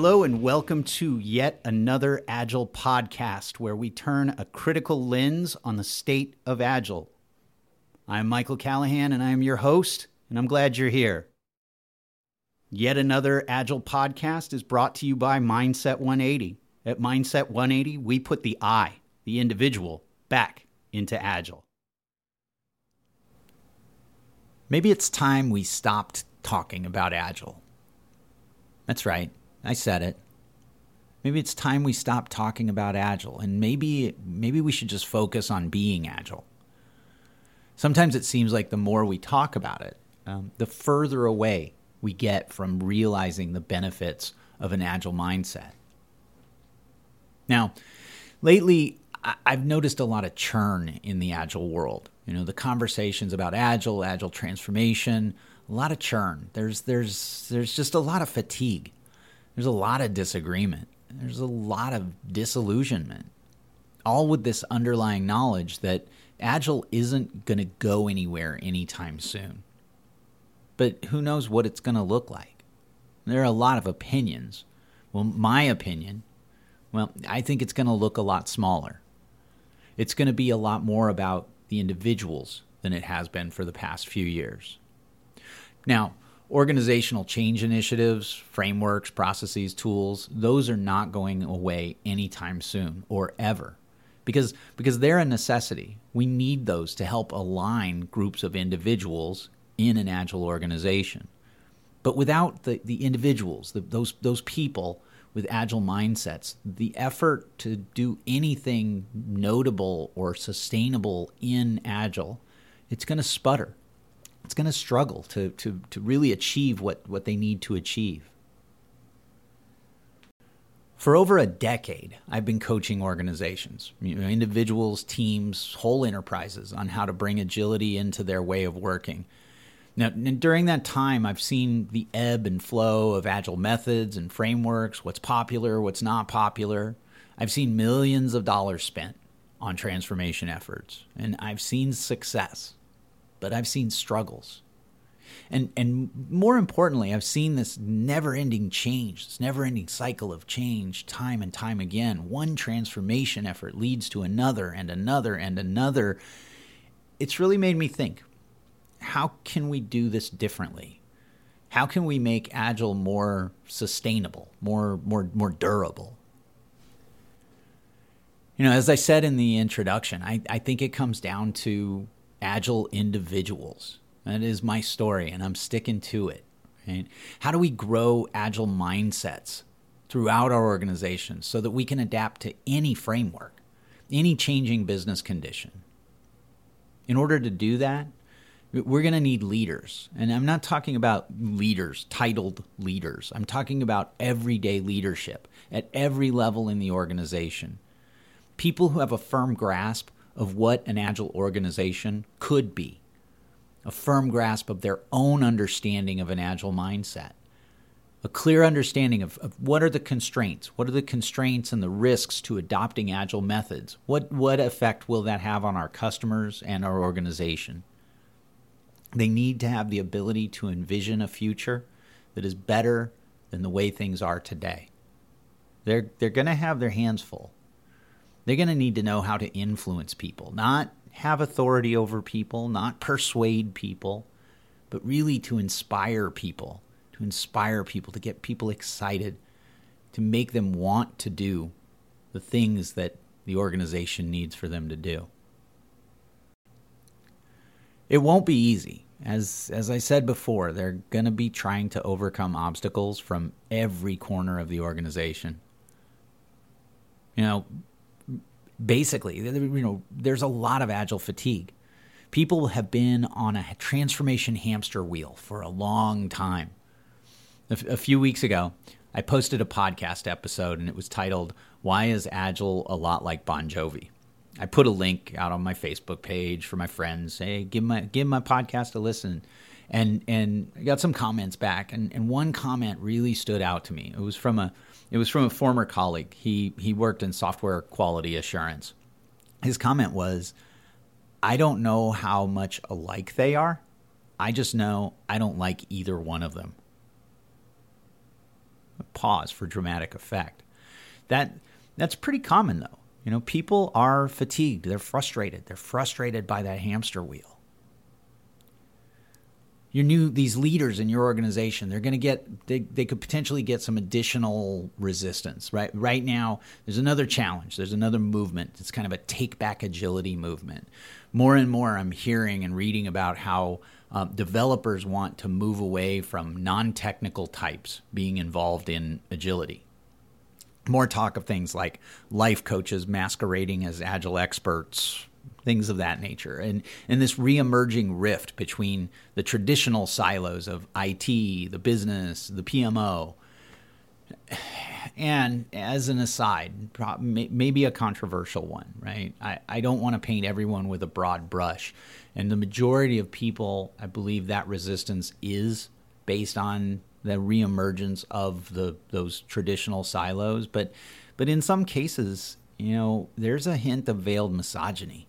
Hello, and welcome to yet another Agile podcast where we turn a critical lens on the state of Agile. I'm Michael Callahan, and I am your host, and I'm glad you're here. Yet another Agile podcast is brought to you by Mindset 180. At Mindset 180, we put the I, the individual, back into Agile. Maybe it's time we stopped talking about Agile. That's right, I said it. Maybe it's time we stop talking about Agile, and maybe maybe we should just focus on being Agile. Sometimes it seems like the more we talk about it, um, the further away we get from realizing the benefits of an Agile mindset. Now, lately, I've noticed a lot of churn in the Agile world. You know, the conversations about Agile, Agile transformation, a lot of churn. There's there's there's just a lot of fatigue. There's a lot of disagreement. There's a lot of disillusionment. All with this underlying knowledge that Agile isn't going to go anywhere anytime soon. But who knows what it's going to look like? There are a lot of opinions. Well, my opinion, well, I think it's going to look a lot smaller. It's going to be a lot more about the individuals than it has been for the past few years. Now, organizational change initiatives, frameworks, processes, tools, those are not going away anytime soon or ever. Because, because they're a necessity. We need those to help align groups of individuals in an agile organization. But without the, the individuals, the, those, those people with agile mindsets, the effort to do anything notable or sustainable in agile, it's going to sputter. It's going to struggle to, to, to really achieve what, what they need to achieve. For over a decade, I've been coaching organizations, you know, individuals, teams, whole enterprises on how to bring agility into their way of working now, during that time, I've seen the ebb and flow of agile methods and frameworks, what's popular, what's not popular. I've seen millions of dollars spent on transformation efforts, and I've seen success, but I've seen struggles. And, and more importantly, I've seen this never ending change, this never ending cycle of change time and time again. One transformation effort leads to another and another and another. It's really made me think how can we do this differently? How can we make agile more sustainable, more more more durable? You know, as I said in the introduction, I, I think it comes down to agile individuals. That is my story, and I'm sticking to it. Right? How do we grow agile mindsets throughout our organization so that we can adapt to any framework, any changing business condition? In order to do that, we're going to need leaders. And I'm not talking about leaders, titled leaders. I'm talking about everyday leadership at every level in the organization. People who have a firm grasp of what an agile organization could be, a firm grasp of their own understanding of an agile mindset, a clear understanding of, of what are the constraints, what are the constraints and the risks to adopting agile methods, what, what effect will that have on our customers and our organization. They need to have the ability to envision a future that is better than the way things are today. They're, they're going to have their hands full. They're going to need to know how to influence people, not have authority over people, not persuade people, but really to inspire people, to inspire people, to get people excited, to make them want to do the things that the organization needs for them to do. It won't be easy. As as I said before, they're going to be trying to overcome obstacles from every corner of the organization. You know, basically, you know, there's a lot of agile fatigue. People have been on a transformation hamster wheel for a long time. A, f- a few weeks ago, I posted a podcast episode and it was titled "Why is Agile a lot like Bon Jovi?" I put a link out on my Facebook page for my friends. Hey, give my give my podcast a listen, and and I got some comments back, and, and one comment really stood out to me. It was from a it was from a former colleague. He he worked in software quality assurance. His comment was, "I don't know how much alike they are. I just know I don't like either one of them." Pause for dramatic effect. That that's pretty common though. You know, people are fatigued, they're frustrated. They're frustrated by that hamster wheel your new these leaders in your organization they're going to get they, they could potentially get some additional resistance right? Right now there's another challenge. There's another movement. It's kind of a take back agility movement. More and more i'm hearing and reading about how um, developers want to move away from non-technical types being involved in agility. More talk of things like life coaches masquerading as agile experts things of that nature, and and this reemerging rift between the traditional silos of IT, the business, the PMO. And as an aside, maybe a controversial one, right? I, I don't want to paint everyone with a broad brush. And the majority of people, I believe that resistance is based on the reemergence of the those traditional silos. But but in some cases, you know, there's a hint of veiled misogyny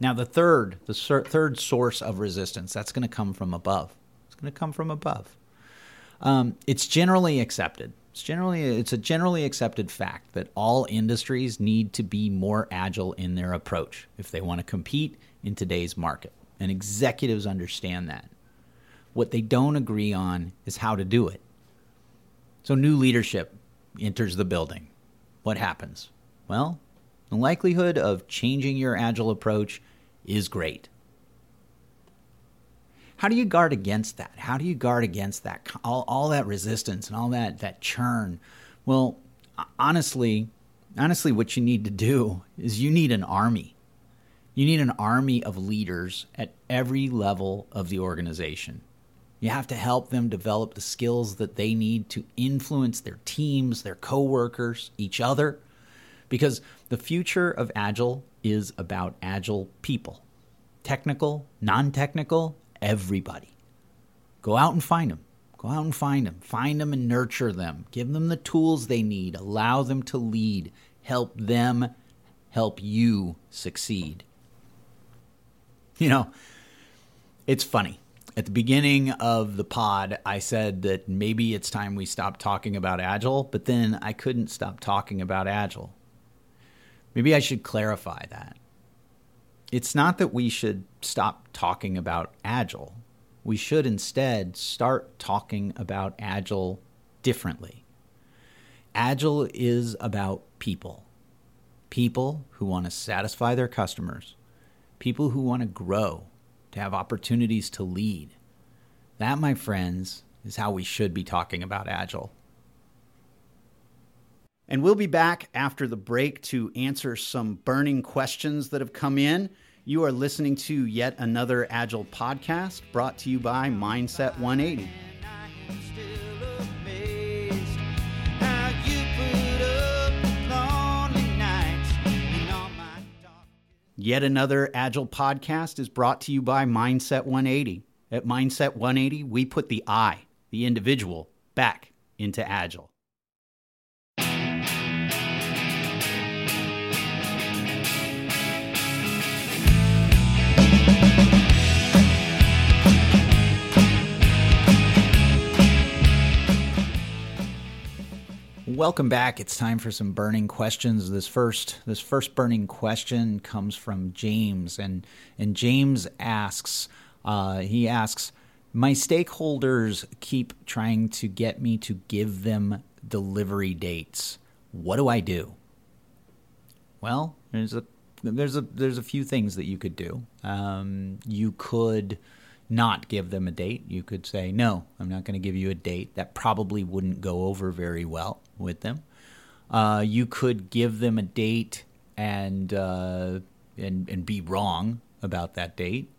now, the third, the ser- third source of resistance, that's going to come from above. It's going to come from above. Um, it's generally accepted. It's generally it's a generally accepted fact that all industries need to be more agile in their approach if they want to compete in today's market. And executives understand that. What they don't agree on is how to do it. So new leadership enters the building. What happens? Well, the likelihood of changing your agile approach is great. How do you guard against that? How do you guard against that all, all that resistance and all that that churn? Well, honestly, honestly what you need to do is you need an army. You need an army of leaders at every level of the organization. You have to help them develop the skills that they need to influence their teams, their coworkers, each other, because the future of Agile is about Agile people. Technical, non technical, everybody. Go out and find them. Go out and find them. Find them and nurture them. Give them the tools they need. Allow them to lead. Help them help you succeed. You know, it's funny. At the beginning of the pod, I said that maybe it's time we stop talking about Agile, but then I couldn't stop talking about Agile. Maybe I should clarify that. It's not that we should stop talking about Agile. We should instead start talking about Agile differently. Agile is about people people who want to satisfy their customers, people who want to grow, to have opportunities to lead. That, my friends, is how we should be talking about Agile. And we'll be back after the break to answer some burning questions that have come in. You are listening to yet another Agile podcast brought to you by Mindset 180. Yet another Agile podcast is brought to you by Mindset 180. At Mindset 180, we put the I, the individual, back into Agile. Welcome back. It's time for some burning questions. This first this first burning question comes from James, and and James asks uh, he asks my stakeholders keep trying to get me to give them delivery dates. What do I do? Well, there's a there's a there's a few things that you could do. Um, you could not give them a date. You could say, no, I'm not going to give you a date. That probably wouldn't go over very well with them. Uh, you could give them a date and, uh, and, and be wrong about that date.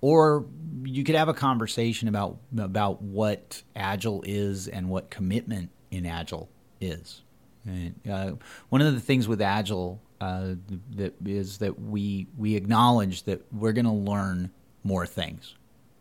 Or you could have a conversation about, about what Agile is and what commitment in Agile is. And, uh, one of the things with Agile uh, that is that we we acknowledge that we're going to learn more things.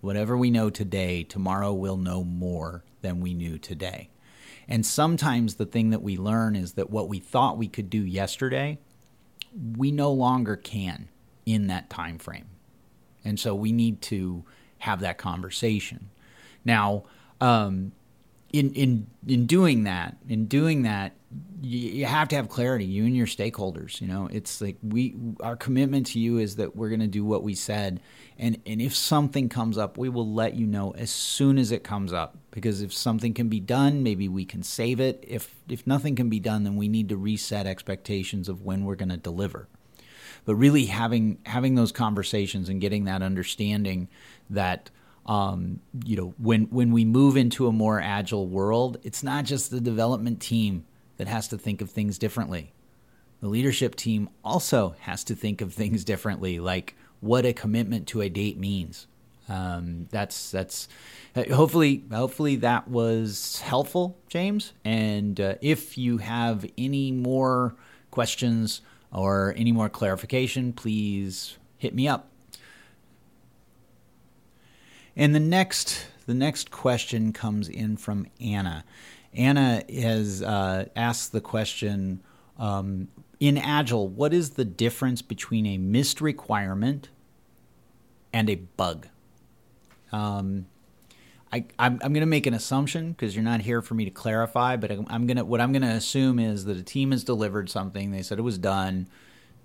Whatever we know today, tomorrow we'll know more than we knew today. And sometimes the thing that we learn is that what we thought we could do yesterday, we no longer can in that time frame. And so we need to have that conversation. Now, um, in in in doing that, in doing that, you, have to have clarity. You and your stakeholders. You know, it's like we our commitment to you is that we're going to do what we said, and and if something comes up, we will let you know as soon as it comes up. Because if something can be done, maybe we can save it. If if nothing can be done, then we need to reset expectations of when we're going to deliver. But really having having those conversations and getting that understanding that um, you know, when when we move into a more agile world, it's not just the development team that has to think of things differently. The leadership team also has to think of things differently, like what a commitment to a date means. Um, that's that's hopefully hopefully that was helpful, James. And uh, if you have any more questions or any more clarification, please hit me up. And the next the next question comes in from Anna. Anna has uh, asked the question um, in Agile, what is the difference between a missed requirement and a bug? Um, I, I'm, I'm going to make an assumption because you're not here for me to clarify, but I'm, I'm going to what I'm going to assume is that a team has delivered something. They said it was done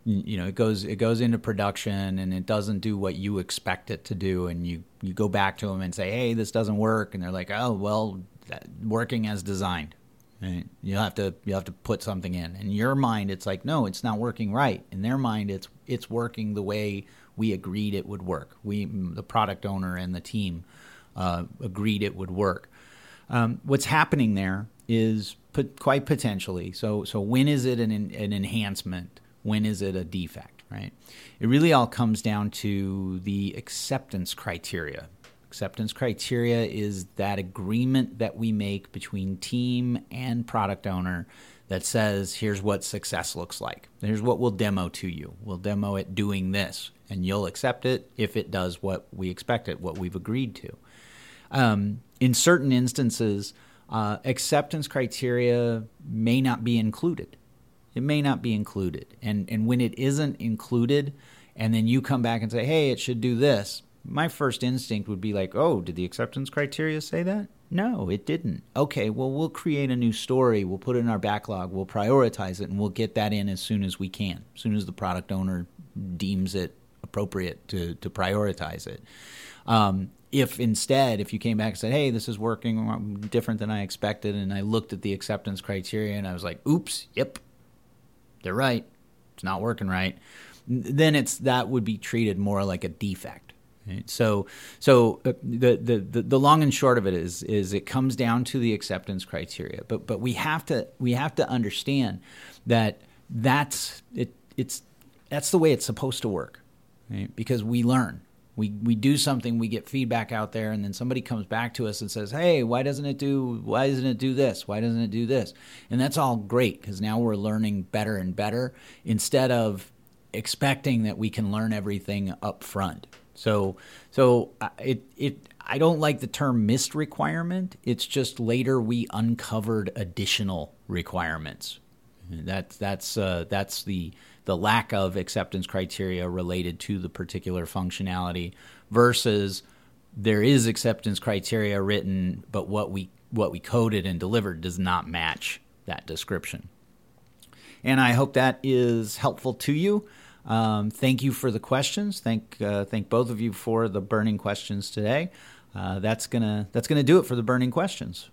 you know it goes it goes into production and it doesn't do what you expect it to do and you you go back to them and say hey this doesn't work and they're like oh well working as designed right? you have to you have to put something in in your mind it's like no it's not working right in their mind it's it's working the way we agreed it would work we the product owner and the team uh, agreed it would work um, what's happening there is put, quite potentially so so when is it an, an enhancement when is it a defect, right? It really all comes down to the acceptance criteria. Acceptance criteria is that agreement that we make between team and product owner that says, here's what success looks like. Here's what we'll demo to you. We'll demo it doing this, and you'll accept it if it does what we expect it, what we've agreed to. Um, in certain instances, uh, acceptance criteria may not be included it may not be included. And and when it isn't included, and then you come back and say, "Hey, it should do this," my first instinct would be like, "Oh, did the acceptance criteria say that?" No, it didn't. Okay, well, we'll create a new story. We'll put it in our backlog. We'll prioritize it, and we'll get that in as soon as we can, as soon as the product owner deems it appropriate to to prioritize it. Um, if instead, if you came back and said, "Hey, this is working different than I expected," and I looked at the acceptance criteria and I was like, "Oops, yep, they're right. It's not working right. Then it's that would be treated more like a defect. So, so uh, the, the, the the long and short of it is is it comes down to the acceptance criteria. But but we have to we have to understand that that's it. It's that's the way it's supposed to work, right? Because we learn we we do something, we get feedback out there, and then somebody comes back to us and says, "Hey, why doesn't it do? Why doesn't it do this? Why doesn't it do this?" And that's all great because now we're learning better and better instead of expecting that we can learn everything up front. So so uh, it it I don't like the term missed requirement. It's just later we uncovered additional requirements. That's that's uh, that's the the lack of acceptance criteria related to the particular functionality versus there is acceptance criteria written, but what we what we coded and delivered does not match that description. And I hope that is helpful to you. Um, thank you for the questions. Thank uh, thank both of you for the burning questions today. Uh, that's gonna that's gonna do it for the burning questions.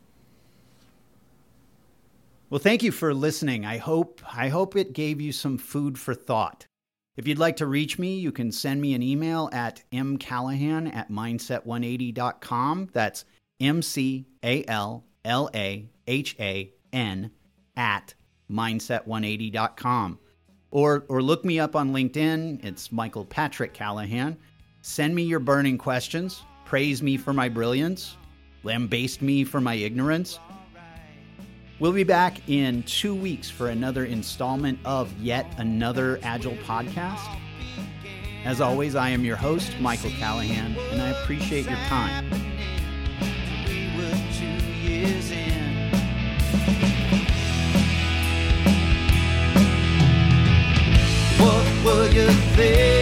Well, thank you for listening. I hope I hope it gave you some food for thought. If you'd like to reach me, you can send me an email at mcallahan at mindset180.com. That's M C A L L A H A N at mindset180.com. Or, or look me up on LinkedIn. It's Michael Patrick Callahan. Send me your burning questions. Praise me for my brilliance. Lambaste me for my ignorance We'll be back in two weeks for another installment of yet another Agile podcast. As always, I am your host, Michael Callahan, and I appreciate your time. You thinking?